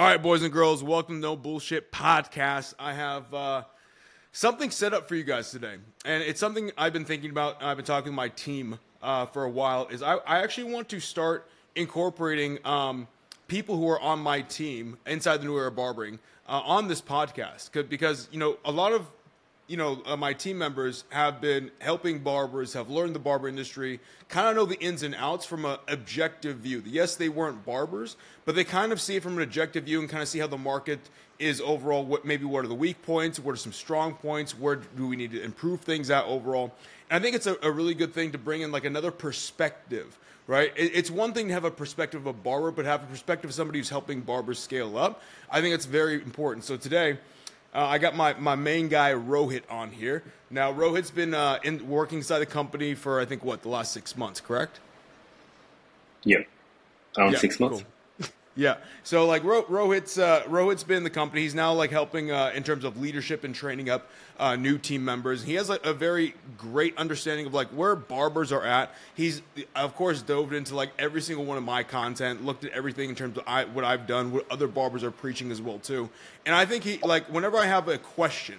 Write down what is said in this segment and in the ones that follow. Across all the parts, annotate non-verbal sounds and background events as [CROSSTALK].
All right, boys and girls, welcome to No Bullshit Podcast. I have uh, something set up for you guys today, and it's something I've been thinking about. I've been talking to my team uh, for a while. Is I, I, actually want to start incorporating um, people who are on my team inside the New Era Barbering uh, on this podcast because you know a lot of you know, uh, my team members have been helping barbers, have learned the barber industry, kind of know the ins and outs from an objective view. Yes, they weren't barbers, but they kind of see it from an objective view and kind of see how the market is overall. What maybe what are the weak points? What are some strong points? Where do we need to improve things at overall? And I think it's a, a really good thing to bring in like another perspective right? It's one thing to have a perspective of a barber, but have a perspective of somebody who's helping barbers scale up. I think it's very important. So today, uh, I got my, my main guy Rohit on here. Now Rohit's been uh, in working inside the company for I think what the last six months, correct? Yeah, around yeah, six months. Cool. Yeah. So like Ro- Rohit's uh, Rohit's been the company. He's now like helping uh, in terms of leadership and training up uh, new team members. He has like, a very great understanding of like where barbers are at. He's of course dove into like every single one of my content, looked at everything in terms of I, what I've done, what other barbers are preaching as well too. And I think he like whenever I have a question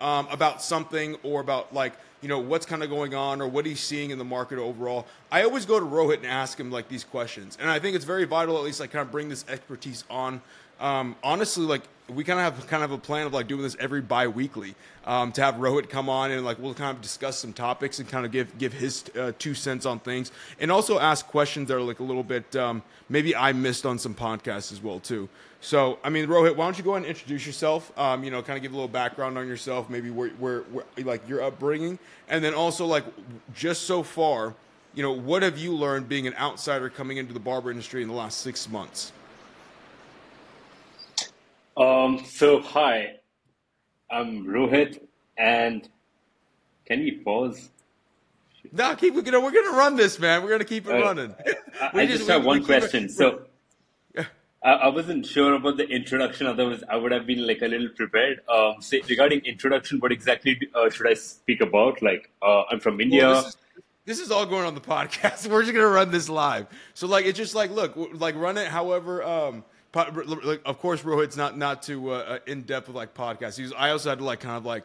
um, about something or about like you know what's kind of going on or what he's seeing in the market overall. I always go to Rohit and ask him like these questions, and I think it's very vital at least I kind of bring this expertise on. Um, honestly, like we kind of have kind of a plan of like doing this every bi-weekly um, to have Rohit come on and like we'll kind of discuss some topics and kind of give give his uh, two cents on things and also ask questions that are like a little bit um, maybe I missed on some podcasts as well too. So I mean, Rohit, why don't you go ahead and introduce yourself? Um, you know, kind of give a little background on yourself, maybe where, where, where like your upbringing, and then also like just so far, you know, what have you learned being an outsider coming into the barber industry in the last six months? Um, so hi, I'm Rohit, and can we pause? No, keep we're gonna we're gonna run this, man. We're gonna keep it uh, running. I, [LAUGHS] I just, just, have one question. So I, wasn't sure about the introduction. Otherwise, I would have been like a little prepared. Um, say regarding introduction, what exactly uh, should I speak about? Like, uh, I'm from India. Well, this, is, this, is, all going on the podcast. [LAUGHS] We're just gonna run this live. So like, it's just like, look, like run it. However, um, of course, Rohit's not not too uh, uh in depth with like podcasts. I also had to like kind of like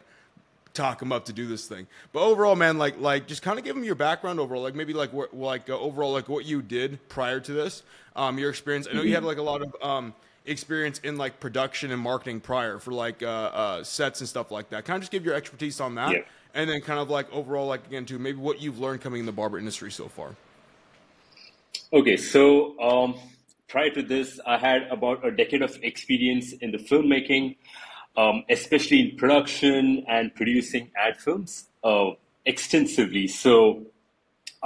talk him up to do this thing. But overall, man, like like just kind of give him your background overall, like maybe like what like uh, overall like what you did prior to this, um, your experience. I know mm-hmm. you had like a lot of um experience in like production and marketing prior for like uh, uh sets and stuff like that. Kind of just give your expertise on that, yeah. and then kind of like overall like again to maybe what you've learned coming in the barber industry so far. Okay, so um prior to this, I had about a decade of experience in the filmmaking, um, especially in production and producing ad films uh, extensively. So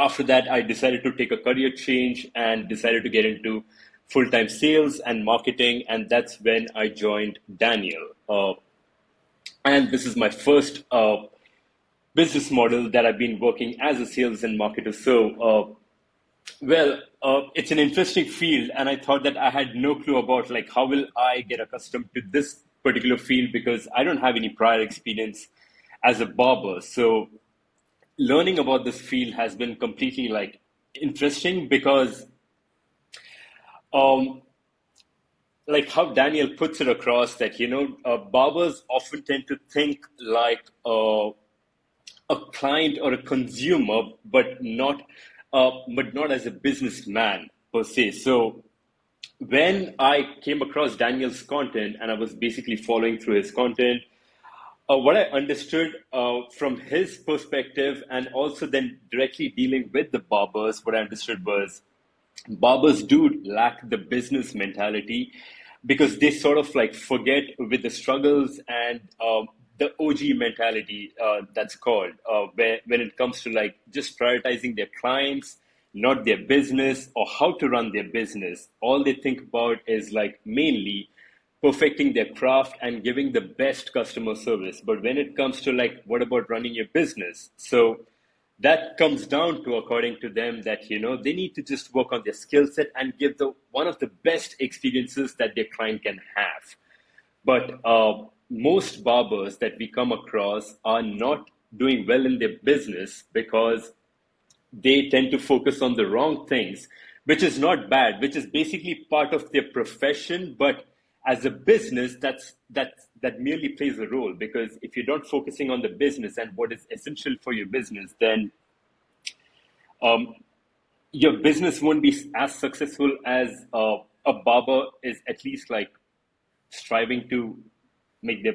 after that, I decided to take a career change and decided to get into full-time sales and marketing, and that's when I joined Daniel. Uh, and this is my first uh, business model that I've been working as a sales and marketer. So uh, well, uh, it's an interesting field, and I thought that I had no clue about like how will I get accustomed to this particular field because I don't have any prior experience as a barber. So, learning about this field has been completely like interesting because, um, like how Daniel puts it across that you know uh, barbers often tend to think like uh, a client or a consumer, but not uh, but not as a businessman per se. So when I came across Daniel's content and I was basically following through his content, uh, what I understood uh, from his perspective and also then directly dealing with the barbers, what I understood was barbers do lack the business mentality because they sort of like forget with the struggles and um, the OG mentality uh, that's called uh, where, when it comes to like just prioritizing their clients, not their business or how to run their business. All they think about is like mainly perfecting their craft and giving the best customer service. But when it comes to like, what about running your business? So that comes down to, according to them, that you know they need to just work on their skill set and give the one of the best experiences that their client can have. But uh, most barbers that we come across are not doing well in their business because they tend to focus on the wrong things, which is not bad, which is basically part of their profession. But as a business, that's that that merely plays a role because if you're not focusing on the business and what is essential for your business, then um, your business won't be as successful as uh, a barber is at least like striving to make their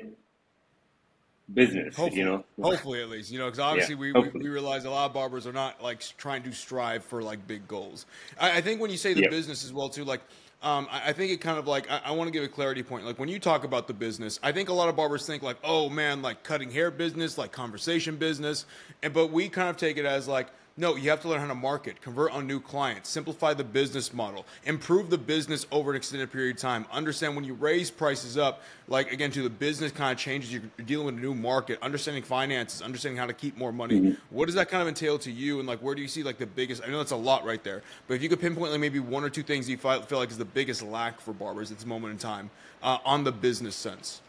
business hopefully, you know? Hopefully at least you know because obviously yeah, we, we, we, realize a lot of barbers are not like trying to strive for like big goals. I, I think when you say the yeah. business as well too like um, I, I, think it kind of like I, I want to give a clarity point. Like when you talk about the business, I think a lot of barbers think like, oh man, like cutting hair business, like conversation business, and but we kind of take it as like no, you have to learn how to market, convert on new clients, simplify the business model, improve the business over an extended period of time. Understand when you raise prices up, like again, to the business kind of changes, you're dealing with a new market, understanding finances, understanding how to keep more money. Mm-hmm. What does that kind of entail to you? And like, where do you see like the biggest? I know that's a lot right there, but if you could pinpoint like maybe one or two things you feel like is the biggest lack for barbers at this moment in time uh, on the business sense.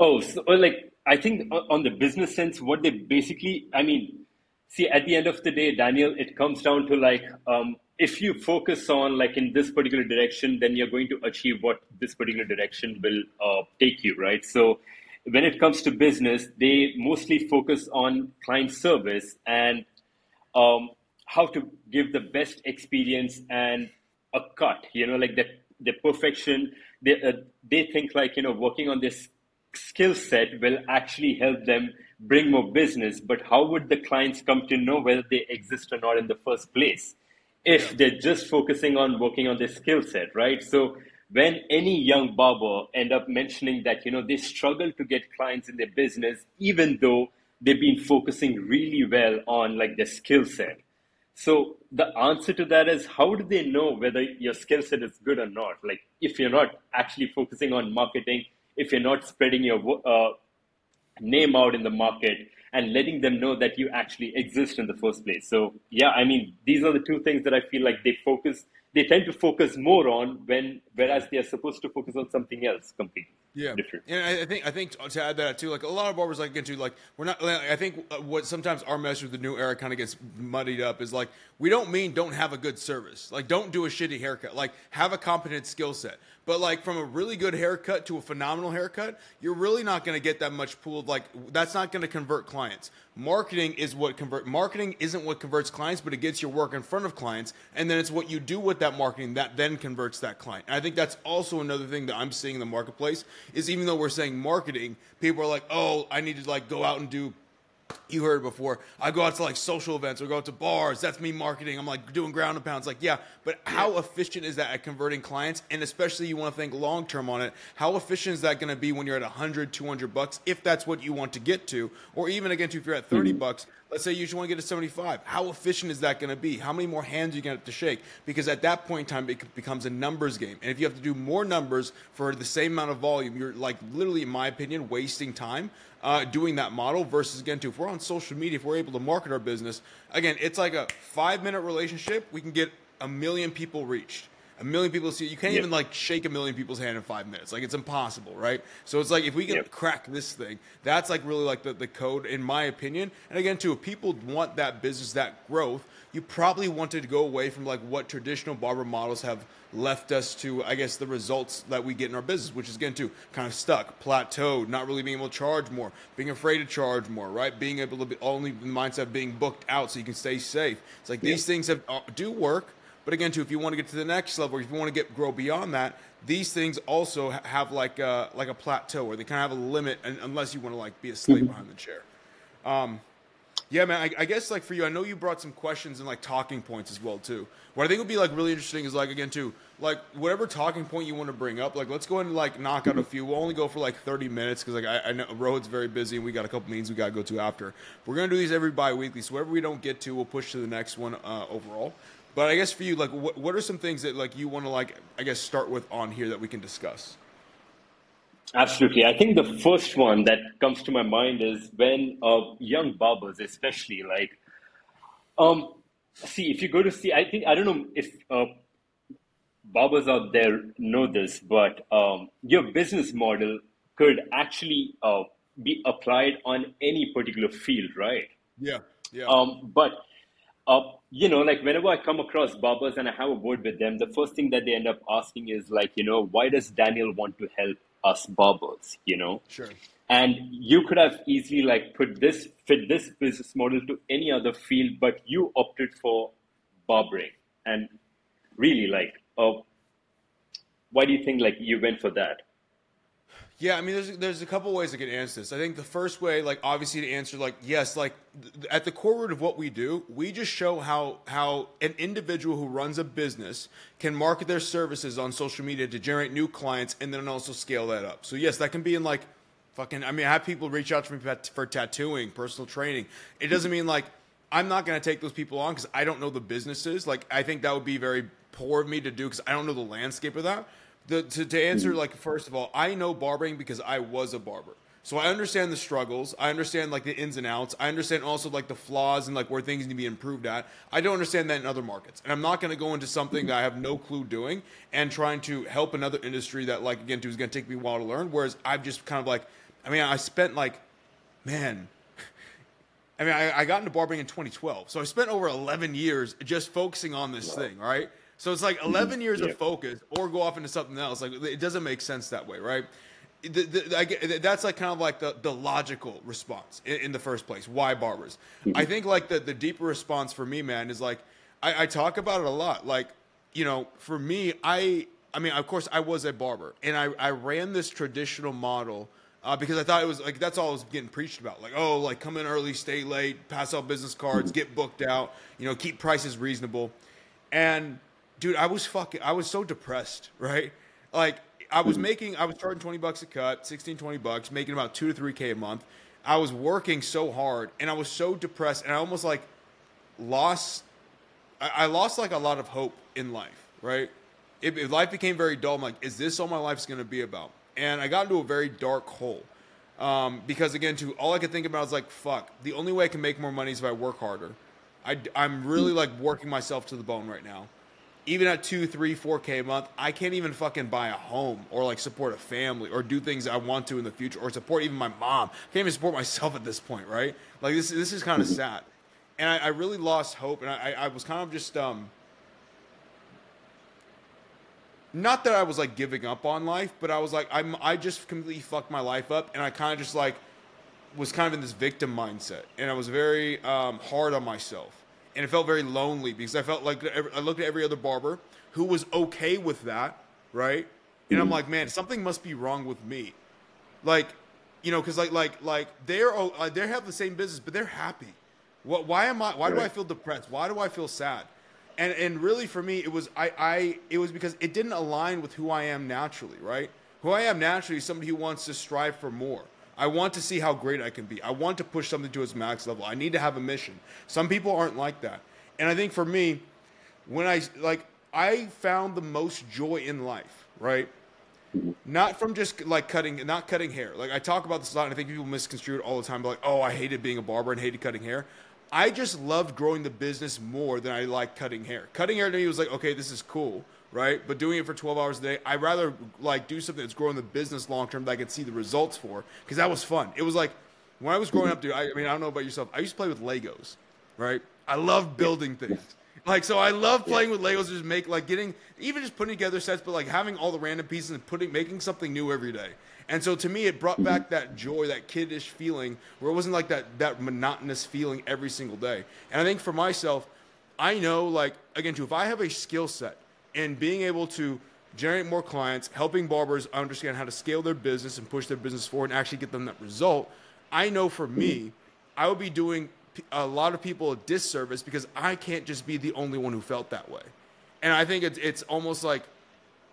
Oh, so like I think on the business sense, what they basically, I mean see at the end of the day daniel it comes down to like um, if you focus on like in this particular direction then you're going to achieve what this particular direction will uh, take you right? So when it comes to business they mostly focus on client service and um, how to give the best experience and a cut you know like the the perfection. They, uh, they think like you know working on this skill set will actually help them bring more business, but how would the clients come to know whether they exist or not in the first place if they're just focusing on working on their skill set, right? So when any young barber end up mentioning that, you know, they struggle to get clients in their business, even though they've been focusing really well on like their skill set. So the answer to that is how do they know whether your skill set is good or not? Like if you're not actually focusing on marketing, if you're not spreading your uh, name out in the market and letting them know that you actually exist in the first place. So yeah, I mean, these are the two things that I feel like they focus, they tend to focus more on when, whereas they are supposed to focus on something else completely. Yeah. And I think I think to add that too, like a lot of barbers like get to like we're not. I think uh, what sometimes our message with the new era kind of gets muddied up is like we don't mean don't have a good service, like don't do a shitty haircut, like have a competent skill set. But like from a really good haircut to a phenomenal haircut, you're really not going to get that much pooled. Like that's not going to convert clients. Marketing is what convert. Marketing isn't what converts clients, but it gets your work in front of clients, and then it's what you do with that marketing that then converts that client. And I think that's also another thing that I'm seeing in the marketplace is even though we're saying marketing, people are like, oh, I need to like go out and do you heard before. I go out to like social events or go out to bars. That's me marketing. I'm like doing ground and pounds. Like, yeah, but how efficient is that at converting clients? And especially you want to think long term on it. How efficient is that going to be when you're at 100, 200 bucks, if that's what you want to get to? Or even again, if you're at 30 mm-hmm. bucks, let's say you just want to get to 75. How efficient is that going to be? How many more hands are you going to have to shake? Because at that point in time, it becomes a numbers game. And if you have to do more numbers for the same amount of volume, you're like literally, in my opinion, wasting time uh, doing that model versus again, too, if we're on social media, if we're able to market our business, again, it's like a five minute relationship. We can get a million people reached. A million people see you can't yep. even like shake a million people's hand in five minutes. Like it's impossible, right? So it's like if we can yep. crack this thing, that's like really like the, the code, in my opinion. And again, too, if people want that business, that growth, you probably wanted to go away from like what traditional barber models have left us to, I guess, the results that we get in our business, which is getting to kind of stuck, plateaued, not really being able to charge more, being afraid to charge more, right? Being able to be only the mindset of being booked out so you can stay safe. It's like yeah. these things have uh, do work, but again, too, if you want to get to the next level, if you want to get grow beyond that, these things also have like a, like a plateau, or they kind of have a limit, unless you want to like be a slave mm-hmm. behind the chair. Um, yeah, man. I, I, guess like for you, I know you brought some questions and like talking points as well too. What I think would be like really interesting is like again too, like whatever talking point you want to bring up. Like let's go and like knock out a few. We'll only go for like thirty minutes because like I, I know Rohit's very busy and we got a couple meetings we got to go to after. We're gonna do these every bi-weekly, so whatever we don't get to, we'll push to the next one uh, overall. But I guess for you, like what what are some things that like you want to like I guess start with on here that we can discuss? Absolutely. I think the first one that comes to my mind is when uh, young barbers, especially like, um, see, if you go to see, I think, I don't know if uh, barbers out there know this, but um, your business model could actually uh, be applied on any particular field, right? Yeah. Yeah. Um, but uh, you know, like whenever I come across barbers and I have a word with them, the first thing that they end up asking is like, you know, why does Daniel want to help us barbers? You know, sure. And you could have easily like put this fit this business model to any other field, but you opted for barbering. And really, like, uh, why do you think like you went for that? Yeah, I mean, there's there's a couple ways I can answer this. I think the first way, like obviously to answer, like yes, like th- at the core root of what we do, we just show how how an individual who runs a business can market their services on social media to generate new clients and then also scale that up. So yes, that can be in like fucking. I mean, I have people reach out to me for tattooing, personal training. It doesn't mean like I'm not going to take those people on because I don't know the businesses. Like I think that would be very poor of me to do because I don't know the landscape of that. The, to, to answer, mm-hmm. like, first of all, I know barbering because I was a barber. So I understand the struggles. I understand like the ins and outs. I understand also like the flaws and like where things need to be improved at. I don't understand that in other markets. And I'm not going to go into something that I have no clue doing and trying to help another industry that like again is going to take me a while to learn. Whereas I've just kind of like, I mean, I spent like, man, [LAUGHS] I mean, I, I got into barbering in 2012. So I spent over 11 years just focusing on this thing, right? So it's like 11 years of focus or go off into something else. Like it doesn't make sense that way, right? The, the, I, that's like kind of like the, the logical response in, in the first place. Why barbers? Mm-hmm. I think like the, the deeper response for me, man, is like I, I talk about it a lot. Like, you know, for me, I I mean, of course, I was a barber and I, I ran this traditional model uh, because I thought it was like that's all I was getting preached about. Like, oh, like come in early, stay late, pass out business cards, mm-hmm. get booked out, you know, keep prices reasonable. And dude, I was fucking, I was so depressed, right? Like, I was making, I was charging 20 bucks a cut, 16, 20 bucks, making about two to three K a month. I was working so hard and I was so depressed and I almost like lost, I, I lost like a lot of hope in life, right? If, if life became very dull, I'm like, is this all my life's going to be about? And I got into a very dark hole. Um, because again, to all I could think about was like, fuck, the only way I can make more money is if I work harder. I, I'm really like working myself to the bone right now even at two, three, four K a month, I can't even fucking buy a home or like support a family or do things I want to in the future or support even my mom. I can't even support myself at this point, right? Like this this is kind of sad. And I, I, really lost hope and I, I was kind of just um not that I was like giving up on life, but I was like I'm I just completely fucked my life up and I kind of just like was kind of in this victim mindset and I was very um, hard on myself and it felt very lonely because I felt like I looked at every other barber who was okay with that, right? And I'm mm-hmm. like, man, something must be wrong with me, like, you know, because like like like they're uh, they have the same business, but they're happy. What? Why am I? Why do I feel depressed? Why do I feel sad? And and really for me, it was I I it was because it didn't align with who I am naturally, right? Who I am naturally is somebody who wants to strive for more. I want to see how great I can be. I want to push something to its max level. I need to have a mission. Some people aren't like that. And I think for me, when I like I found the most joy in life, right? Not from just like cutting, not cutting hair. Like I talk about this a lot, and I think people misconstrue it all the time. Like, oh, I hated being a barber and hated cutting hair. I just loved growing the business more than I like cutting hair. Cutting hair to me was like, okay, this is cool right? But doing it for 12 hours a day, I'd rather like do something that's growing the business long term that I can see the results for because that was fun. It was like when I was growing up, dude. I, I, mean, I don't know about yourself. I used to play with Legos, right? I love building things. Like so, I love playing with Legos. Just make like getting even just putting together sets, but like having all the random pieces and putting making something new every day. And so to me, it brought back mm-hmm. that joy, that kiddish feeling, where it wasn't like that that monotonous feeling every single day. And I think for myself, I know like again too, if I have a skill set and being able to generate more clients, helping barbers understand how to scale their business and push their business forward and actually get them that result, I know for me, I would be doing a lot of people a disservice because I can't just be the only one who felt that way. And I think it's, it's almost like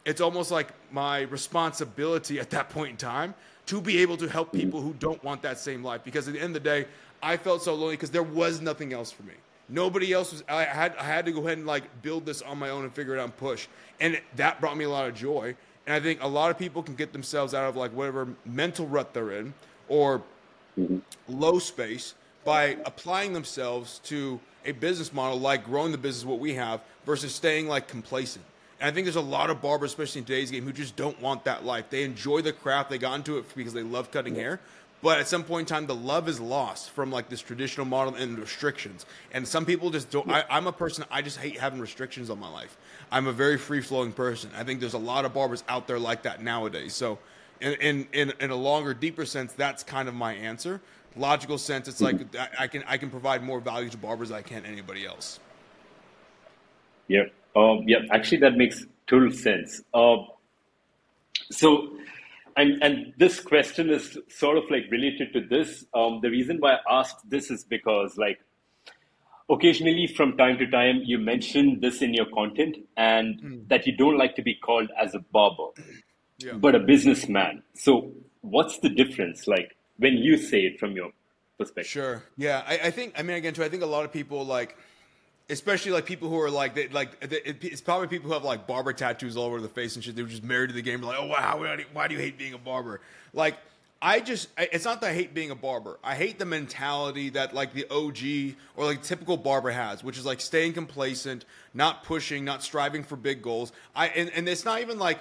it's almost like my responsibility at that point in time to be able to help people who don't want that same life because at the end of the day, I felt so lonely because there was nothing else for me. Nobody else was. I had I had to go ahead and like build this on my own and figure it out and push, and that brought me a lot of joy. And I think a lot of people can get themselves out of like whatever mental rut they're in or mm-hmm. low space by applying themselves to a business model like growing the business what we have versus staying like complacent. And I think there's a lot of barbers, especially in today's game, who just don't want that life. They enjoy the craft. They got into it because they love cutting hair, but at some point in time the love is lost from like this traditional model and restrictions. And some people just don't I, i'm a person i just hate having restrictions on my life. I'm a very free flowing person. I think there's a lot of barbers out there like that nowadays. So in, in in in a longer deeper sense that's kind of my answer. Logical sense it's like I, I can i can provide more value to barbers than i can anybody else. Yeah um, yeah actually that makes total sense. Uh, so and and this question is sort of like related to this. Um, the reason why I asked this is because like occasionally from time to time you mention this in your content and mm. that you don't like to be called as a barber, yeah. but a businessman. So what's the difference like when you say it from your perspective? Sure. Yeah, I, I think I mean again too. I think a lot of people like especially like people who are like they, like it's probably people who have like barber tattoos all over the face and shit. They were just married to the game. Like, oh wow, why do, you, why do you hate being a barber? Like, I just it's not that I hate being a barber. I hate the mentality that like the OG or like typical barber has, which is like staying complacent, not pushing, not striving for big goals. I and, and it's not even like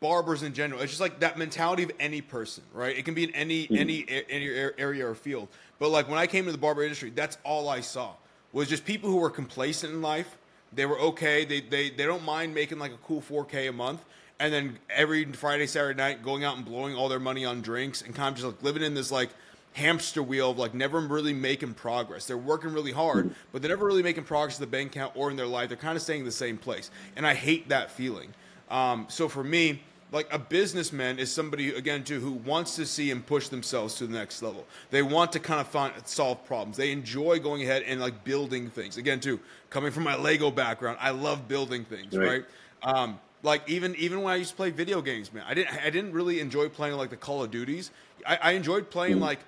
barbers in general. It's just like that mentality of any person, right? It can be in any mm-hmm. any any area or field. But like when I came to the barber industry, that's all I saw was just people who were complacent in life. They were okay. They, they, they don't mind making like a cool 4K a month. And then every Friday, Saturday night, going out and blowing all their money on drinks and kind of just like living in this like hamster wheel of like never really making progress. They're working really hard, but they're never really making progress in the bank account or in their life. They're kind of staying in the same place. And I hate that feeling. Um, so for me, like a businessman is somebody again too who wants to see and push themselves to the next level. They want to kind of find solve problems. They enjoy going ahead and like building things. Again too, coming from my Lego background, I love building things, right? right? Um, like even even when I used to play video games, man, I didn't I didn't really enjoy playing like the Call of Duties. I, I enjoyed playing mm. like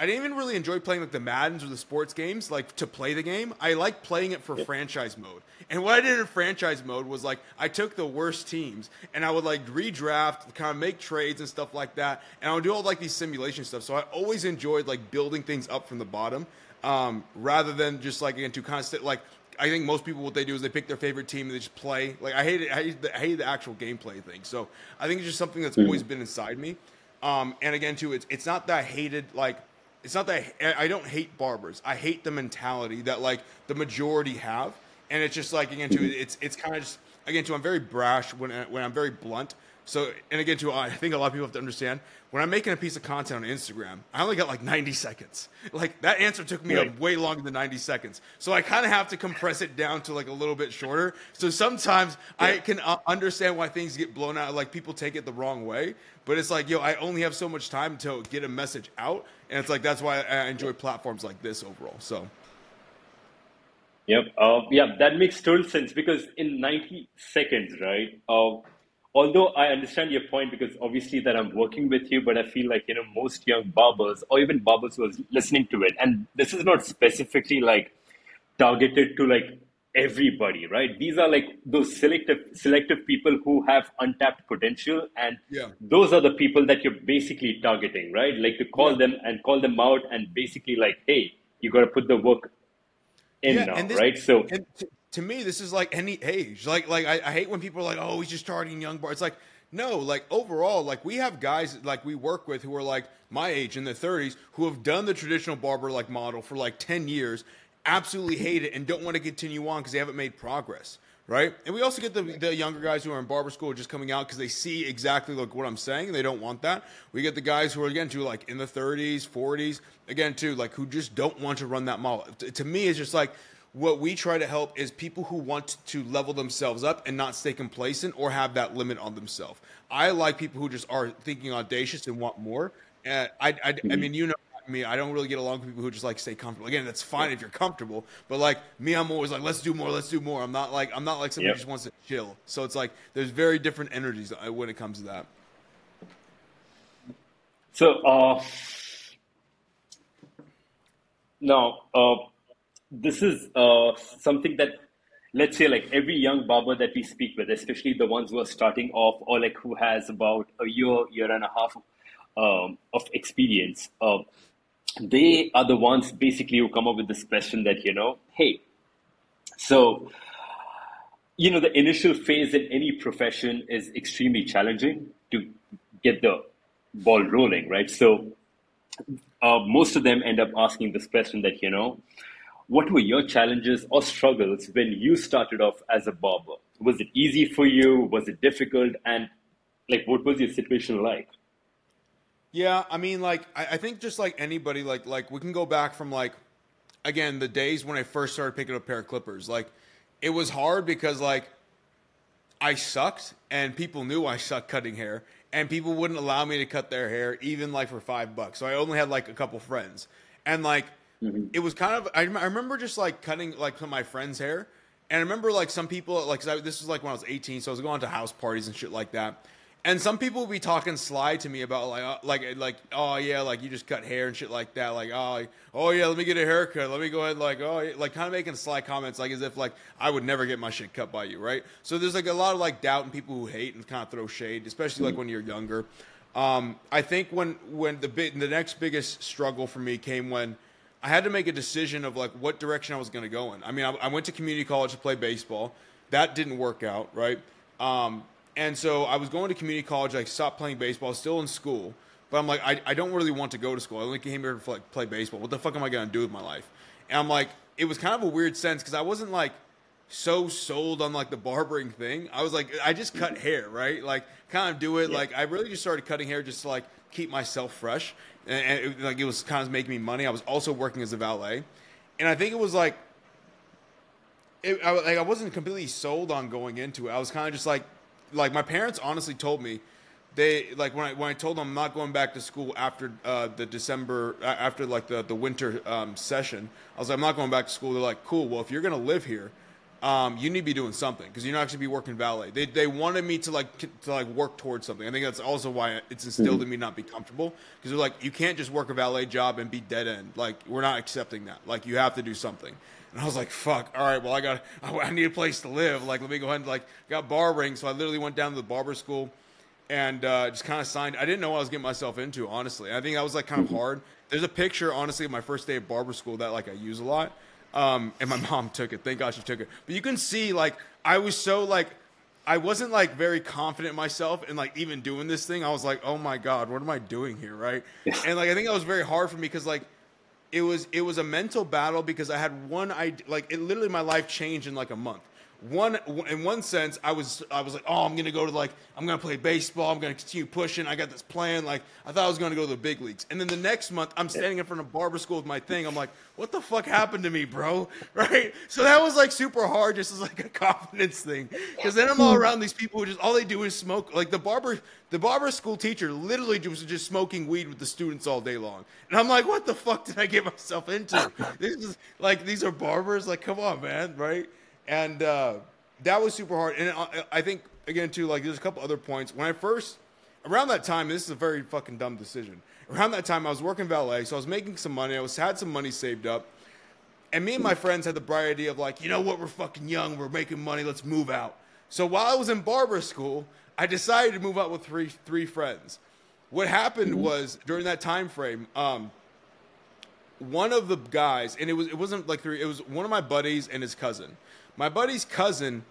I didn't even really enjoy playing like the Maddens or the sports games, like to play the game. I like playing it for yep. franchise mode. And what I did in franchise mode was like I took the worst teams and I would like redraft, kind of make trades and stuff like that. And I would do all like these simulation stuff. So I always enjoyed like building things up from the bottom, um, rather than just like again to kind of like I think most people what they do is they pick their favorite team and they just play. Like I hate it. I hate the, I hate the actual gameplay thing. So I think it's just something that's mm-hmm. always been inside me. Um, and again, too, it's it's not that I hated like it's not that I, I don't hate barbers. I hate the mentality that like the majority have, and it's just like again, too, it's it's kind of just again, too. I'm very brash when when I'm very blunt. So, and again, too, I think a lot of people have to understand when I'm making a piece of content on Instagram, I only got like 90 seconds. Like that answer took me right. way longer than 90 seconds. So I kind of have to compress it down to like a little bit shorter. So sometimes yeah. I can uh, understand why things get blown out. Like people take it the wrong way. But it's like, yo, I only have so much time to get a message out. And it's like, that's why I enjoy platforms like this overall. So. Yep. Uh, yeah, that makes total sense because in 90 seconds, right? Uh, although I understand your point because obviously that I'm working with you, but I feel like, you know, most young barbers or even barbers who are listening to it, and this is not specifically like targeted to like everybody, right? These are like those selective selective people who have untapped potential and yeah. those are the people that you're basically targeting, right? Like to call yeah. them and call them out and basically like, hey, you gotta put the work in yeah, now, this, right? So to me, this is like any age. Like, like I, I hate when people are like, "Oh, he's just starting young bar." It's like, no, like overall, like we have guys like we work with who are like my age in their 30s who have done the traditional barber like model for like 10 years, absolutely hate it and don't want to continue on because they haven't made progress, right? And we also get the, the younger guys who are in barber school just coming out because they see exactly like what I'm saying and they don't want that. We get the guys who are again too like in the 30s, 40s, again too like who just don't want to run that model. to me, it's just like what we try to help is people who want to level themselves up and not stay complacent or have that limit on themselves. I like people who just are thinking audacious and want more. And I, I, I mm-hmm. mean, you know me, I don't really get along with people who just like stay comfortable. Again, that's fine if you're comfortable, but like me, I'm always like, let's do more, let's do more. I'm not like I'm not like somebody yep. who just wants to chill. So it's like there's very different energies uh, when it comes to that. So uh, now, uh, this is uh, something that let's say like every young barber that we speak with especially the ones who are starting off or like who has about a year year and a half um, of experience uh, they are the ones basically who come up with this question that you know hey so you know the initial phase in any profession is extremely challenging to get the ball rolling right? So uh, most of them end up asking this question that, you know, what were your challenges or struggles when you started off as a barber? Was it easy for you? Was it difficult? And like, what was your situation like? Yeah, I mean, like, I, I think just like anybody, like, like we can go back from like, again, the days when I first started picking up a pair of clippers. Like, it was hard because like I sucked, and people knew I sucked cutting hair, and people wouldn't allow me to cut their hair even like for five bucks. So I only had like a couple friends, and like mm-hmm. it was kind of I, I remember just like cutting like some of my friends' hair, and I remember like some people like I, this was like when I was 18, so I was going to house parties and shit like that. And some people would be talking sly to me about like uh, like like oh yeah like you just cut hair and shit like that like oh oh yeah let me get a haircut let me go ahead like oh yeah. like kind of making sly comments like as if like I would never get my shit cut by you right so there's like a lot of like doubt and people who hate and kind of throw shade especially like when you're younger um, I think when when the big the next biggest struggle for me came when I had to make a decision of like what direction I was going to go in I mean I, I, went to community college to play baseball that didn't work out right um, and so I was going to community college. I stopped playing baseball, still in school. But I'm like, I, I don't really want to go to school. I only came here to like, play baseball. What the fuck am I going to do with my life? And I'm like, it was kind of a weird sense because I wasn't like so sold on like the barbering thing. I was like, I just cut hair, right? Like, kind of do it. Yeah. Like, I really just started cutting hair just to like keep myself fresh. And, and it, like, it was kind of making me money. I was also working as a valet. And I think it was like, it, I, like I wasn't completely sold on going into it. I was kind of just like, like my parents honestly told me they like when I when I told them I'm not going back to school after uh, the December after like the the winter um, session. I was like I'm not going back to school. They're like, cool. Well, if you're gonna live here, um, you need to be doing something because you're not actually be working valet. They they wanted me to like to like work towards something. I think that's also why it's instilled mm-hmm. in me not be comfortable because they're like you can't just work a valet job and be dead end. Like we're not accepting that. Like you have to do something. And I was like, fuck, all right, well, I got, [LAUGHS] I need a place to live. Like, let me go ahead and, like, got barbering. So I literally went down to the barber school and uh, just kind of signed. I didn't know what I was getting myself into, honestly. I think that was, like, kind of hard. There's a picture, honestly, of my first day of barber school that, like, I use a lot. Um, and my [LAUGHS] mom took it. Thank God she took it. But you can see, like, I was so, like, I wasn't like very confident in myself and like even doing this thing. I was like, oh my god, what am I doing here, right? and like I think that was very hard for me because like it was it was a mental battle because I had one idea, like it literally my life changed in like a month one in one sense i was i was like oh i'm gonna go to like i'm gonna play baseball i'm gonna continue pushing i got this plan like i thought i was gonna go to the big leagues. And then the next month i'm standing in front of barber school with my thing i'm like what the fuck happened to me bro? [LAUGHS] Right? So that was like super hard just as like a [LAUGHS] confidence thing. Because then i'm all around these people who just all they do is smoke like the barber the barber school teacher literally was just smoking weed with the students all day long. And i'm like what the fuck did i get myself into? [LAUGHS] This is like these are barbers? Like come on man right and uh, that was super hard. And I think again too, like there's a couple other points. When I first around that time, this is a very fucking dumb decision. Around that time, I was working valet, so I was making some money. I was had some money saved up, and me and my friends had the bright idea of like, you know what, we're fucking young, we're making money, let's move out. So while I was in barber school, I decided to move out with three three friends. What happened mm-hmm. was during that time frame, um, one of the guys, and it was it wasn't like three, it was one of my buddies and his cousin. My buddy's cousin,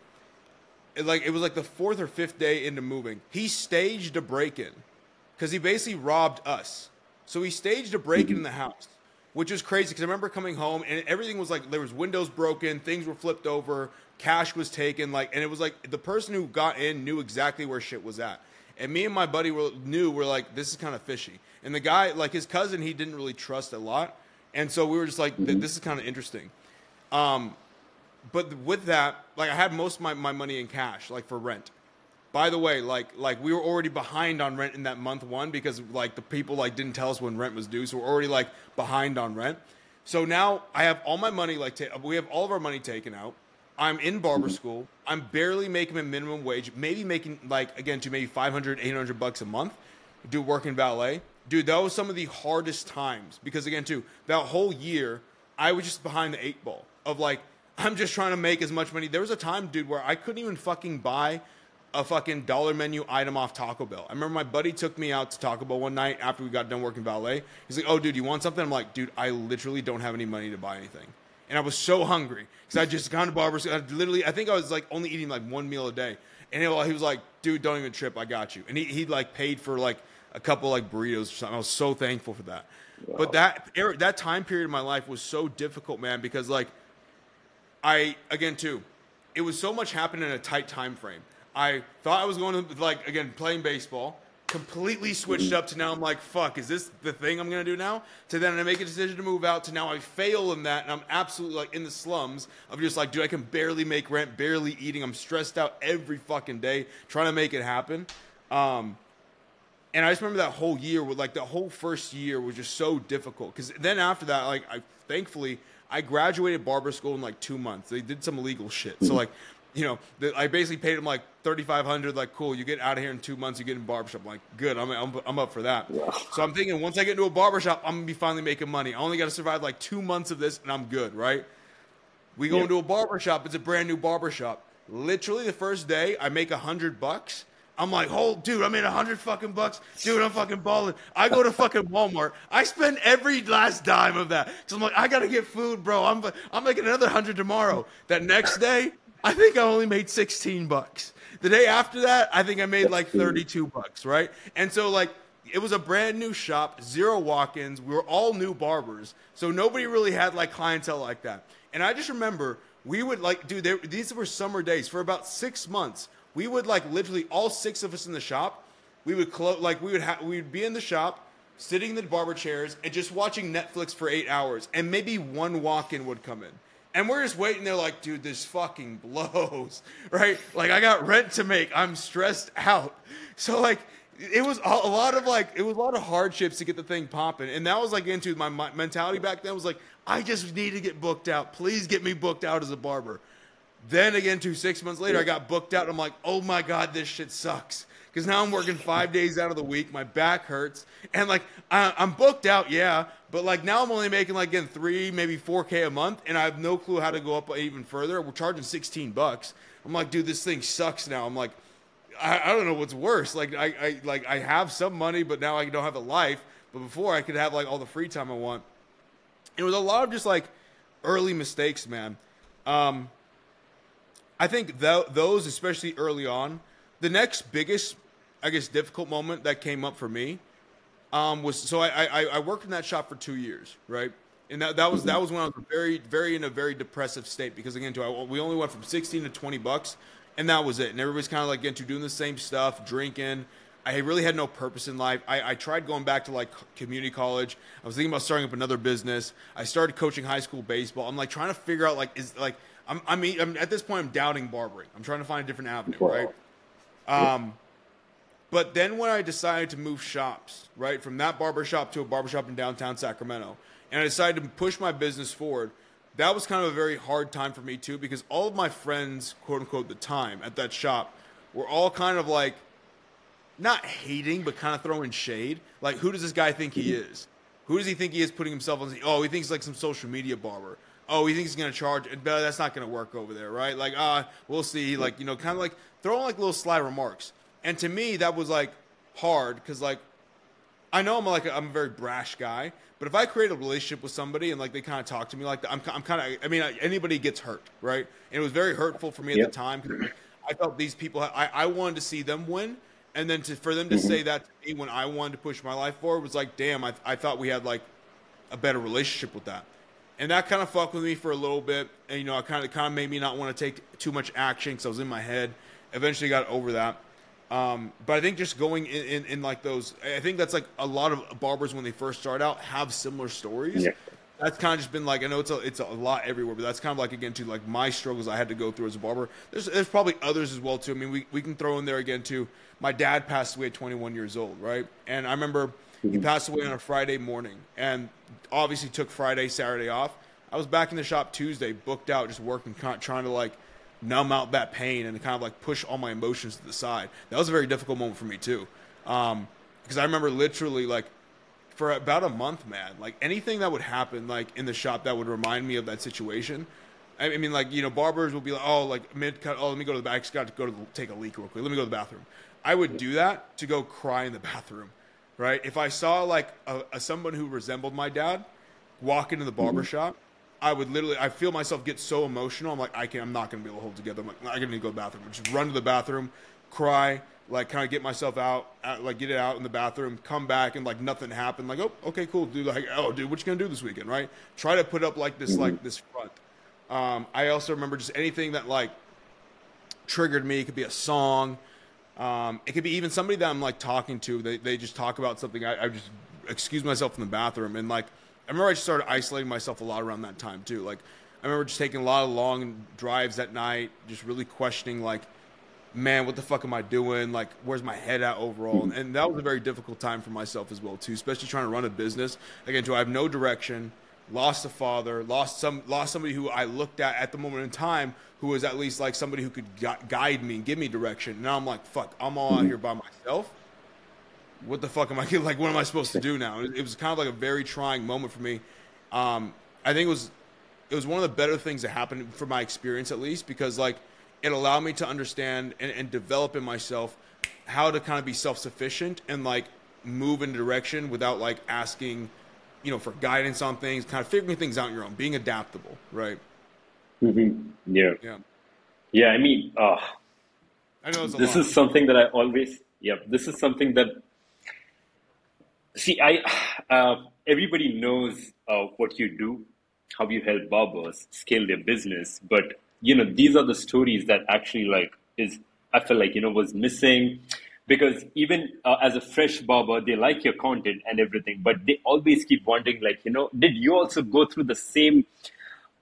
like it was like the fourth or fifth day into moving, he staged a break in because he basically robbed us. So he staged a break in in the house, which was crazy because I remember coming home and everything was like there was windows broken, things were flipped over, cash was taken, like, and it was like the person who got in knew exactly where shit was at. And me and my buddy were, knew we're like this is kind of fishy. And the guy, like his cousin, he didn't really trust a lot, and so we were just like, this is kind of interesting. Um, but with that, like I had most of my, my money in cash, like for rent. By the way, like like we were already behind on rent in that month one because like the people like didn't tell us when rent was due, so we're already like behind on rent. So now I have all my money like ta- we have all of our money taken out. I'm in barber school. I'm barely making a minimum wage, maybe making like again to maybe 500, 800 bucks a month. Do work in valet, dude. That was some of the hardest times because again, too that whole year I was just behind the eight ball of like I'm just trying to make as much money. There was a time, dude, where I couldn't even fucking buy a fucking dollar menu item off Taco Bell. I remember my buddy took me out to Taco Bell one night after we got done working valet. He's like, "Oh, dude, you want something?" I'm like, "Dude, I literally don't have any money to buy anything." And I was so hungry because I just gone to barbers. I literally, I think I was like only eating like one meal a day. And he, he was like, dude, don't even trip. I got you. And he, he like paid for like a couple like burritos or something. I was so thankful for that. Wow. But that that time period of my life was so difficult, man, because like I again too, it was so much happening in a tight time frame. I thought I was going to like again playing baseball completely switched up to now I'm like, fuck, is this the thing I'm gonna do now? To then I make a decision to move out to now I fail in that and I'm absolutely like in the slums of just like, dude, I can barely make rent, barely eating. I'm stressed out every fucking day trying to make it happen. Um, and I just remember that whole year with like the whole first year was just so difficult because then after that, like I thankfully I graduated barber school in like two months. They did some illegal shit, so like you know, the, I basically paid them like thirty five hundred. Like, cool, you get out of here in two months. You get in barbershop. I'm like, good. I'm, I'm, I'm up for that. Yeah. So I'm thinking once I get into a barbershop, I'm gonna be finally making money. I only got to survive like two months of this, and I'm good. Right? We go yeah. into a barbershop. It's a brand new barbershop. Literally the first day, I make a hundred bucks. I'm like, hold, dude, I made a hundred fucking bucks. Dude, I'm fucking balling. I go to fucking Walmart. I spend every last dime of that. So I'm like, I gotta get food, bro. I'm I'm making another hundred tomorrow. That next day, I think I only made 16 bucks. The day after that, I think I made like 32 bucks, right? And so like it was a brand new shop, zero walk-ins. We were all new barbers, so nobody really had like clientele like that. And I just remember we would like, dude, they, these were summer days for about six months. We would like literally all six of us in the shop. We would close, like we would have, we would be in the shop, sitting in the barber chairs, and just watching Netflix for eight hours, and maybe one walk-in would come in. And we're just waiting there, like, dude, this fucking [LAUGHS] blows, right? Like, I got rent to make. I'm stressed out. So, like, it was a lot of like, it was a lot of hardships to get the thing popping. And that was like into my, my mentality back then was like, I just need to get booked out. Please get me booked out as a barber. Then again, two, six months later, I got booked out. I'm like, oh my God, this shit sucks because now I'm working five days out of the week. My back hurts, and like I, am booked out, yeah, but like now I'm only making like again three, maybe four k a month, and I have no clue how to go up even further. We're charging 16 bucks. I'm like, dude, this thing sucks now. I'm like, I, I don't know what's worse. Like I, I like I have some money, but now I don't have a life. But before I could have like all the free time I want. It was a lot of just like early mistakes, man. Um, I think th- those, especially early on, the next biggest, I guess, difficult moment that came up for me um, was so I, I, I worked in that shop for two years, right? And that, that was that was when I was very very in a very depressive state because again, too, I, we only went from sixteen to twenty bucks, and that was it. And everybody's kind of like into doing the same stuff, drinking. I really had no purpose in life. I, I, tried going back to like community college. I was thinking about starting up another business. I started coaching high school baseball. I'm like trying to figure out like is like I'm I mean I'm, at this point I'm doubting barbering. I'm trying to find a different avenue, right? Um, but then when I decided to move shops, right, from that barbershop to a barbershop in downtown Sacramento, and I decided to push my business forward, that was kind of a very hard time for me too, because all of my friends, quote unquote, the time at that shop were all kind of like, not hating, but kind of throwing shade. Like, who does this guy think he is? Who does he think he is putting himself on? Oh, he thinks like some social media barber. Oh, he thinks he's gonna charge, but that's not gonna work over there, right? Like, ah, uh, we'll see. Like, you know, kind of like throwing like little sly remarks. And to me, that was like hard because like I know I'm like a, I'm a very brash guy, but if I create a relationship with somebody and like they kind of talk to me like that, I'm I'm kind of I mean anybody gets hurt, right? And it was very hurtful for me at the time because I felt these people I I wanted to see them win, and then to for them to mm-hmm. say that to me when I wanted to push my life forward was like, damn, I I thought we had like a better relationship with that. And that kind of fucked with me for a little bit, and you know, I kind of kind of made me not want to take too much action because I was in my head eventually got over that. Um, but I think just going in, in, in, like those, I think that's like a lot of barbers when they first start out have similar stories. Yeah. That's kind of just been like I know it's a it's a lot everywhere, but that's kind of like again to like my struggles I had to go through as a barber. There's there's probably others as well too. I mean we we can throw in there again too. My dad passed away at 21 years old, right? And I remember mm-hmm. he passed away on a Friday morning, and obviously took Friday Saturday off. I was back in the shop Tuesday, booked out, just working, trying to like numb out that pain and kind of like push all my emotions to the side. That was a very difficult moment for me too, um, because I remember literally like for about a month, man, like anything that would happen like in the shop that would remind me of that situation. I mean, like you know, barbers will be like, oh, like mid cut. Oh, let me go to the back. I just got to go to the, take a leak real quick. Let me go to the bathroom. I would do that to go cry in the [LAUGHS] bathroom, right? If I saw like a, a someone who resembled my dad walk into the barber mm-hmm. shop I would literally, I feel myself get so emotional. I'm like, I can, I'm not going to be able to hold together. I'm like, I need to go to the bathroom. Just run to the bathroom, cry, like kind of get myself out, like get it out in the bathroom, come back, and like nothing happened. Like, oh, okay, cool, dude. Like, oh, dude, what you gonna do this weekend, right? Try to put up like this, mm-hmm. like this front. Um, I also remember just anything that like triggered me. It could be a song. Um, it could be even somebody that I'm like talking to. They they just talk about something. I, I just excuse myself in the bathroom and like I remember I just started isolating myself a lot around that time too. Like I remember just taking a lot of long drives at night, just really questioning like, man, what the fuck am I doing? Like, where's my head at overall? And, and that was a very difficult time for myself as well too, especially trying to run a business. Again, to I have no direction, lost a father, lost some, lost somebody who I looked at at the moment in time who was at least like somebody who could guide me and give me direction. Now I'm like, fuck, I'm all out here by myself what the fuck am I [LAUGHS] like? What am I supposed to do now? It was kind of like a very trying moment for me. Um, I think it was it was one of the better things that happened for my experience at least because like it allowed me to understand and, and develop in myself how to kind of be self sufficient and like move in direction without like asking, you know, for guidance on things, kind of figuring things out on your own, being adaptable, right? Mm-hmm. Yeah. Yeah. Yeah. I mean, uh, I know this lot. is something that I always, yeah, this is something that See, I [SIGHS] uh, everybody knows uh, what you do, how you help barbers scale their business, but you know these are the stories that actually like is I feel like you know was missing because even uh, as a fresh barber, they like your content and everything, but they always keep wondering like you know did you also go through the same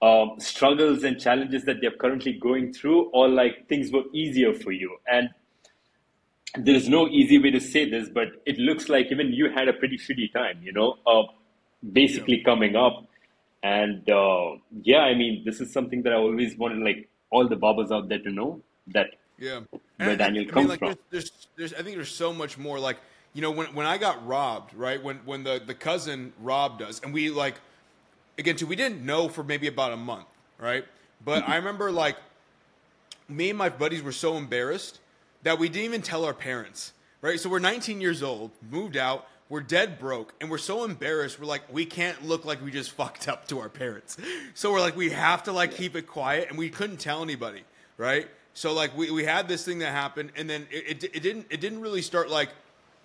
um, struggles and challenges that they're currently going through, or like things were easier for you? And there is no easy way to say this, but it looks like even you had a pretty shitty time, you know, uh, basically coming up. And uh, yeah, I mean, this is something that I always wanted, like all the barbers out there to know that yeah, where and Daniel I, comes like, from. There's, there's, there's, I think there's so much more. Like, you know, when when I got robbed, right? When when the the cousin robbed us, and we like, again, too, we didn't know for maybe about a month, right? But I remember like, me and my buddies were so embarrassed that we didn't even tell our parents, right? So we're 19 years old, moved out, we're dead broke, and we're so embarrassed. We're like, we can't look like we just [LAUGHS] fucked up to our parents. So we're like, we have to like keep it quiet, and we couldn't tell anybody, right? So like we, we had this thing that happened, and then it, it, it didn't it didn't really start like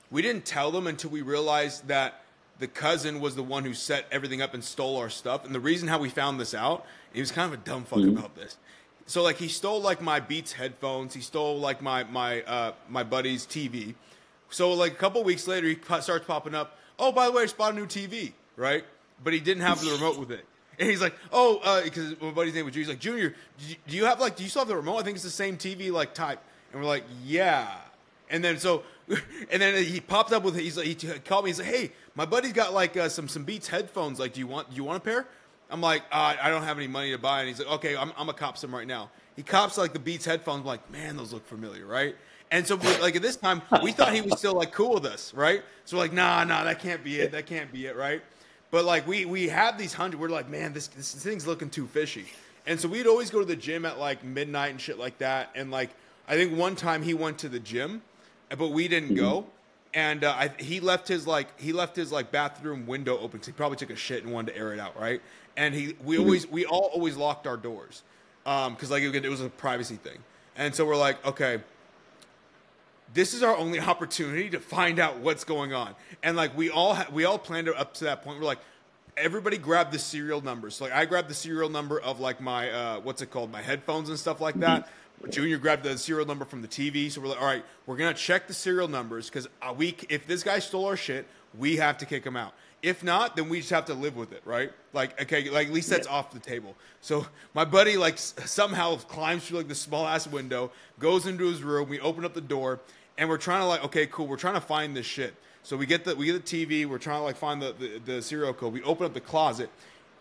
we didn't tell them until we realized that the cousin was the one who set everything up and stole our stuff. And the reason how we found this out, he was kind of a dumb fuck mm-hmm. about this. So like he stole like my Beats headphones. He stole like my my uh, my buddy's TV. So like a couple weeks later, he starts popping up. Oh, by the way, I bought a new TV, right? But he didn't have the remote with it. And he's like, oh, because uh, my buddy's name was Junior. He's like, Junior, do you have like, do you still have the remote? I think it's the same TV like type. And we're like, yeah. And then so, [LAUGHS] and then he popped up with he's like, he called me. He's like, hey, my buddy's got like uh, some some Beats headphones. Like, do you want do you want a pair? I'm like, uh, I don't have any money to buy. And he's like, okay, I'm, I'm gonna cop some right now. He cops like the Beats headphones. I'm like, man, those look familiar, right? And so, like at this time, we thought he was still like cool with us, right? So we're like, nah, nah, that can't be it. That can't be it, right? But like we we have these hundred. We're like, man, this this thing's looking too fishy. And so we'd always go to the gym at like midnight and shit like that. And like I think one time he went to the gym, but we didn't go. And uh, I, he left his like he left his like bathroom window open. Cause he probably took a shit and wanted to air it out, right? and he we always we all always locked our doors because um, like it was a privacy thing, and so we're like, okay, this is our only [LAUGHS] opportunity to find out what's going on, and like we all ha- we all planned it up to that point. We're like, everybody grab the serial numbers. So, like I grabbed the serial number of like my uh, what's it called, my headphones and stuff like that. Junior grabbed the serial number from the TV. So we're like, all right, we're gonna check the serial numbers because we if this guy stole our shit, we have to kick him out. If not, then we just have to live with it, right? Like, okay, like at least that's yeah. off the table. So [LAUGHS] my buddy like somehow climbs through like the small ass window, goes into his room. We open up the door, and we're trying to like, okay, cool. We're trying to find this shit. So we get the we get the TV. We're trying to like find the, the, the serial code. We open up the closet,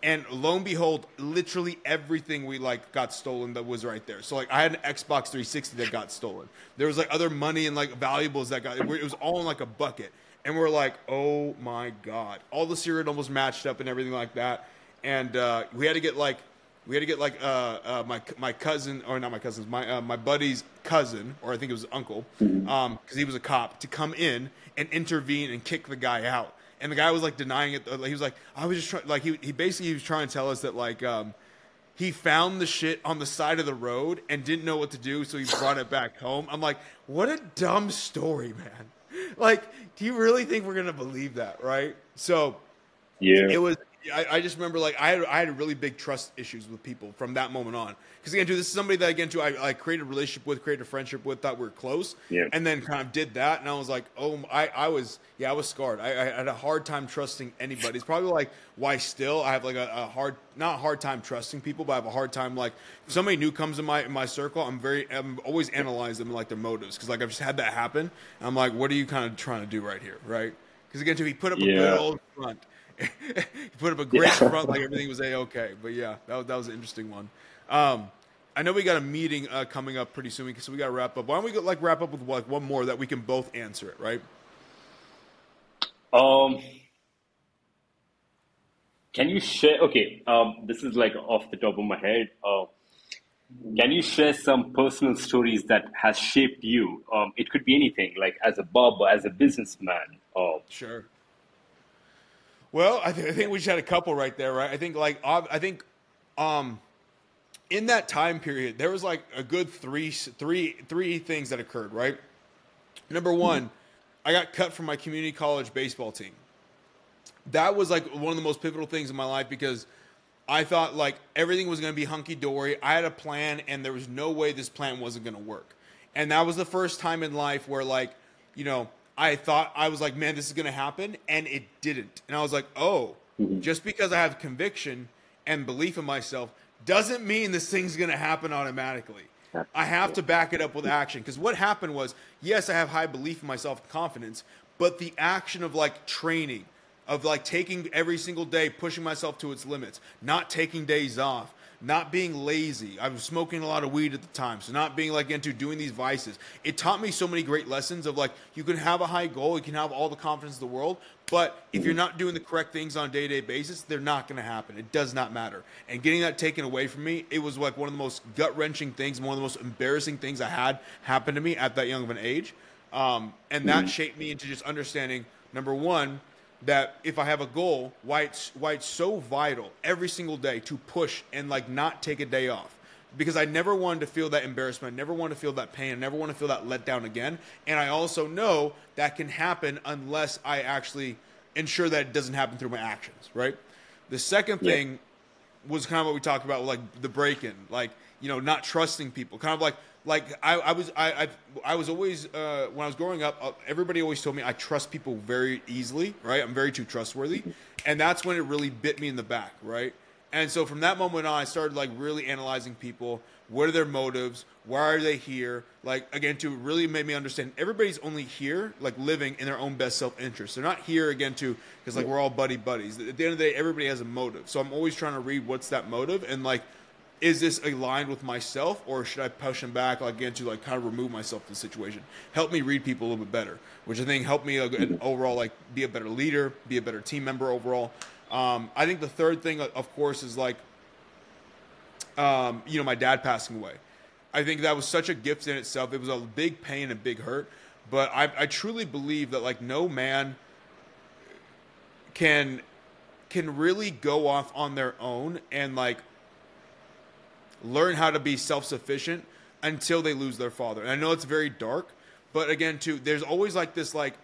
and lo and behold, literally everything we like got stolen that was right there. So like I had an Xbox 360 that got stolen. There was like other money and like valuables that got. It was all in like a bucket and we're like, oh my god, all the serial numbers matched up and everything like that, and uh, we had to get like we had to get like uh, uh, my my cousin or not my cousin's my uh, my buddy's cousin or I think it was uncle because um, he was a cop to come in and intervene and kick the guy out. and the guy was like denying it. He was like, I was just trying, like he he basically he was trying to tell us that like um, he found the shit on the side of the road and didn't know what to do, so he brought it back home. I'm like, what a dumb story, man. [LAUGHS] Like, do you really think we're gonna believe that, right? So, yeah, it was I, I, just remember like I had I had really big trust issues with people from that moment on. Because again, too, this is somebody that again, too, I, I created a relationship with, created a friendship with, thought we were close, yeah. and then kind of did that, and I was like, oh, I, I was yeah, I was scarred. I, I had a hard time trusting anybody. It's probably like why still I have like a, a, hard, not a hard time trusting people, but I have a hard time like if somebody new comes in my in my circle, I'm very I'm always analyze them like their motives because like I've just had that happen. I'm like, what are you kind of trying to do right here, right? Because again, too, he put up yeah. a good old front [LAUGHS] put up a great yeah. front, like everything was a okay. But yeah, that was, that was an interesting one. Um, I know we got a meeting uh, coming up pretty soon, so we got to wrap up. Why don't we go, like wrap up with like one more that we can both answer it, right? Um, can you share? Okay, um, this is like off the top of my head. Uh, can you share some personal stories that has shaped you? Um, it could be anything, like as a barber, as a businessman. Uh, sure. Well, I, th- I think we just had a couple right there, right? I think like I think um, in that time period there was like a good three three three things that occurred, right? Number one, I got cut from my community college baseball team. That was like one of the most pivotal things in my life because I thought like everything was going to be hunky dory. I had a plan, and there was no way this plan wasn't going to work. And that was the first time in life where like you know I thought I was like, man, this is going to happen, and it didn't. And I was like, oh, mm-hmm. just because I have conviction and belief in myself doesn't mean this thing's going to happen automatically. I have to back it up with action because what happened was, yes, I have high belief in myself and confidence, but the action of like training, of like taking every single day, pushing myself to its limits, not taking days off, not being lazy. I was smoking a lot of weed at the time, so not being like into doing these vices. It taught me so many great lessons of like you can have a high goal, you can have all the confidence in the world, but if you're not doing the correct things on a day-to-day basis, they're not going to happen. It does not matter. And getting that taken away from me, it was like one of the most gut-wrenching things, one of the most embarrassing things I had happen to me at that young of an age. Um, and that mm-hmm. shaped me into just understanding number one that if I have a goal, why it's why it's so vital every single day to push and like not take a day off. Because I never wanted to feel that embarrassment, I never want to feel that pain, I never want to feel that letdown again. And I also know that can happen unless I actually ensure that it doesn't happen through my actions, right? The second thing yeah. was kind of what we talked about, like the break in, like, you know, not trusting people. Kind of like like I, I was I, I, I was always uh, when I was growing up, uh, everybody always told me I trust people very easily, right? I'm very too trustworthy, and that's when it really bit me in the back, right? And so from that moment on, I started like really analyzing people. What are their motives? Why are they here? Like again, to really make me understand everybody's only here, like living in their own best self interest. They're not here again to because like we're all buddy buddies. At the end of the day, everybody has a motive. So I'm always trying to read what's that motive and like is this aligned with myself or should I push them back like, again to like kind of remove myself from the situation? Help me read people a little bit better, which I think helped me uh, overall like be a better leader, be a better team member overall. Um, I think the third thing, of course, is like, um, you know, my dad passing away. I think that was such a gift in itself. It was a big pain and big hurt, but I, I truly believe that like no man can can really go off on their own and like learn how to be self sufficient until they lose their father. And I know it's very dark, but again, too, there's always like this like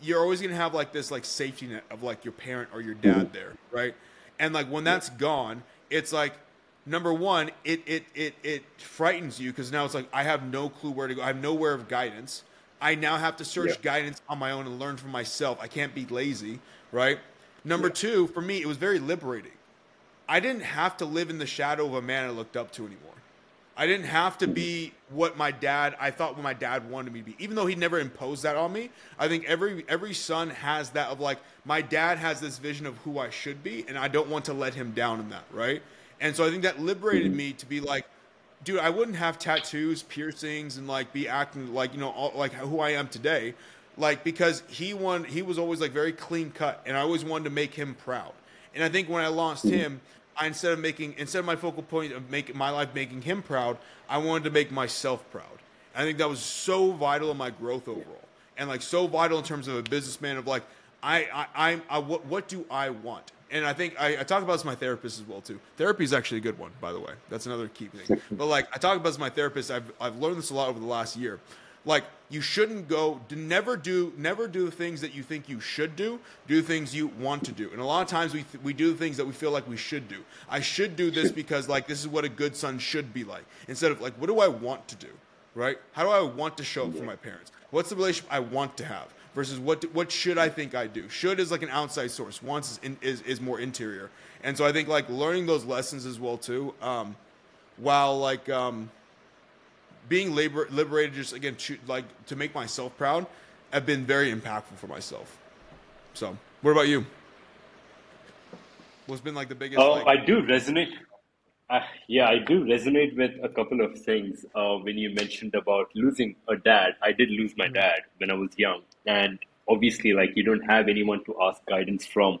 you're always gonna have like this like safety net of like your parent or your dad there, right? And like when that's gone, it's like number one, it it it it frightens you because now it's like I have no clue where to go. I have nowhere of guidance. I now have to search yeah. guidance on my own and learn for myself. I can't be lazy, right? Number yeah. two, for me, it was very liberating I didn't have to live in the shadow of a man I looked up to anymore. I didn't have to be what my dad I thought what my dad wanted me to be. Even though he never imposed that on me, I think every every son has that of like my dad has this vision of who I should be and I don't want to let him down in that, right? And so I think that liberated me to be like dude, I wouldn't have tattoos, piercings and like be acting like, you know, all, like who I am today. Like because he won he was always like very clean cut and I always wanted to make him proud. And I think when I lost him, I instead of making instead of my focal point of making my life making him proud, I wanted to make myself proud. And I think that was so vital in my growth overall, and like so vital in terms of a businessman of like I, I, I'm, I, what, what do I want? And I think I, I talk about this with my therapist as well too. Therapy is actually a good one, by the way. That's another key thing. but like I talk about this with my therapist. I've, I've learned this a lot over the last year. Like you shouldn't go. Never do. Never do the things that you think you should do. Do things you want to do. And a lot of times we th- we do the things that we feel like we should do. I should do this [LAUGHS] because like this is what a good son should be like. Instead of like, what do I want to do? Right? How do I want to show up for my parents? What's the relationship I want to have? versus what what should I think I do? Should is like an outside source. Wants is, in, is, is more interior. And so I think like learning those lessons as well too, um, while like um, being liber- liberated, just again to, like to make myself proud, have been very impactful for myself. So, what about you? What's been like the biggest? Oh, like- I do resonate. Uh, yeah, I do resonate with a couple of things. Uh, when you mentioned about losing a dad, I did lose my dad when I was young, and obviously, like you don't have anyone to ask guidance from.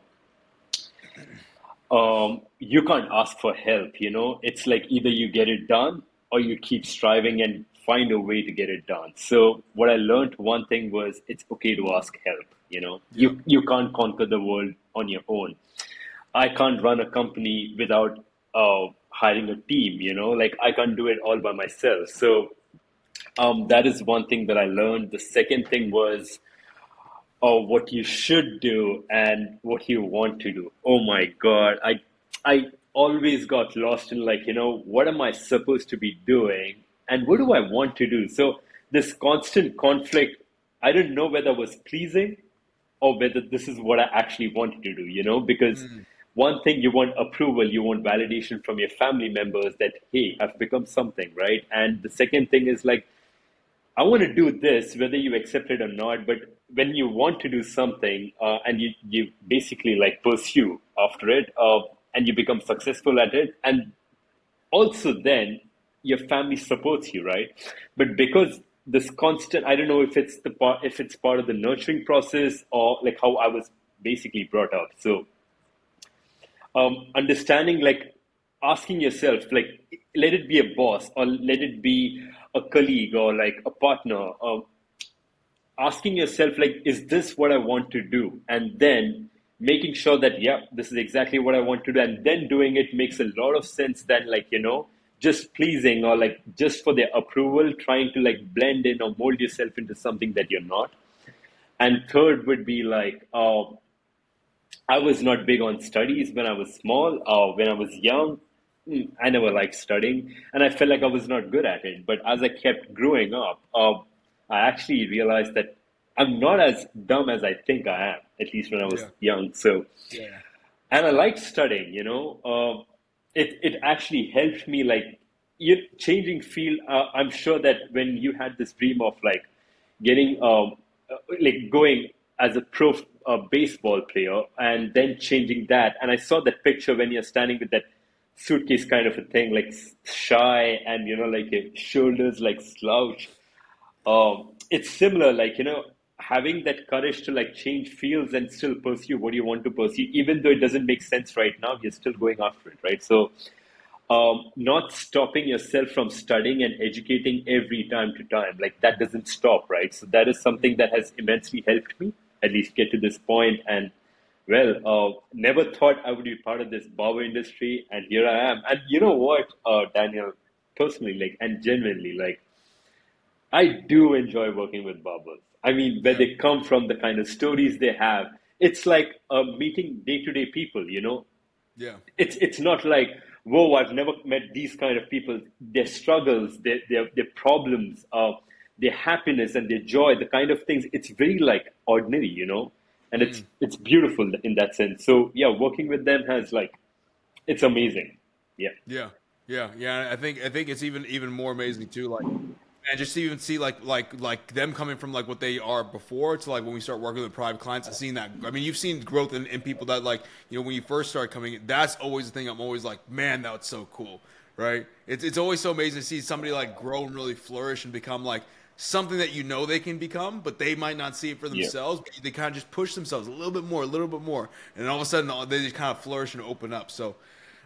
Um, you can't ask for help. You know, it's like either you get it done or you keep striving and find a way to get it done. So what I learned one thing was it's okay to ask help. You know, you you can't conquer the world on your own. I can't run a company without uh, hiring a team. You know, like I can't do it all by myself. So um, that is one thing that I learned. The second thing was uh, what you should do and what you want to do. Oh my God, I I always got lost in like you know what am I supposed to be doing and what do I want to do. So this constant conflict, I didn't know whether it was pleasing or whether this is what I actually wanted to do. You know, because one thing you want approval, you want validation from your family members that hey, I've become something, right? And the second thing is like I want to do this, whether you accept it or not. But when you want to do something uh, and you, you basically like pursue after it uh, and you become successful at it, and also then your family supports you, right? But because this constant, I don't know if it's the part, if it's part of the nurturing process or like how I was basically brought up. So um, understanding like asking yourself like let it be a boss or let it be a colleague or like a partner um, asking yourself like is this what i want to do and then making sure that yeah this is exactly what i want to do and then doing it makes a lot of sense than like you know just pleasing or like just for their approval trying to like blend in or mold yourself into something that you're not and third would be like uh, I was not big on studies when I was small. Uh, when I was young, mm, I never liked studying, and I felt like I was not good at it. But as I kept growing up, uh, I actually realized that I'm not as dumb as I think I am. At least when I was Yeah. young. So, Yeah. and I liked studying. You know, uh, it it actually helped me like you changing field. Uh, I'm sure that when you had this dream of like getting um, uh, like going as a pro uh, baseball player and then changing that and i saw that picture when you're standing with that suitcase kind of a thing like shy and you know like your shoulders like slouched um, it's similar like you know having that courage to like change fields and still pursue what you want to pursue even though it doesn't make sense right now you're still going after it right? So um, not stopping yourself from studying and educating every time to time like that doesn't stop right? So that is something that has immensely helped me at least get to this point. And well uh, never thought i would be part of this barber industry and here i am. And you know what uh, daniel personally like and genuinely like I do enjoy working with barbers. I mean, where they come from, the kind of stories they have, it's like uh, meeting day-to-day people. You know, Yeah. it's it's not like whoa, I've never met these kind of people. Their struggles, their their, their problems, uh, their happiness and their joy, the kind of things. It's very like ordinary, you know, and it's it's beautiful in that sense. So yeah, working with them has like, it's amazing. Yeah. Yeah, yeah, yeah. I think I think it's even even more amazing too. Like, and just to even see like like like them coming from like what they are before to like when we start working with private clients and seeing that. I mean, you've seen growth in, in people that like you know when you first start coming. in, That's always the thing. I'm always like, man, that's so cool, right? It's it's always so amazing to see somebody like grow and really flourish and become like something that you know they can become, but they might not see it for Yeah. themselves. But they kind of just push themselves a little bit more, a little bit more, and all of a sudden they just kind of flourish and open up. So.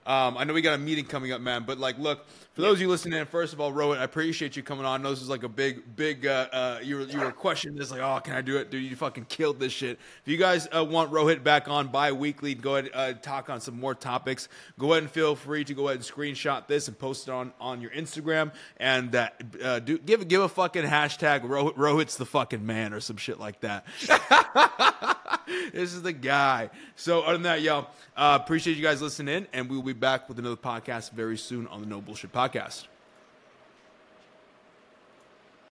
Um, I know we got a meeting coming up, man. But like, look, for those of you listening first of all, Rohit, I appreciate you coming on. I know this is like a big, big. Uh, uh, you were you were questioning this, like, oh, can I do it, dude? You fucking killed this shit. If you guys uh, want Rohit back on bi-weekly, go ahead uh, talk on some more topics. Go ahead and feel free to go ahead and screenshot this and post it on on your Instagram and uh, uh, do give give a fucking hashtag Rohit, Rohit's the fucking man or some shit like that. [LAUGHS] this is the guy. So other than that, y'all, uh, appreciate you guys listening in, and we will be back with another podcast very soon on the Noble No Bullshit Podcast.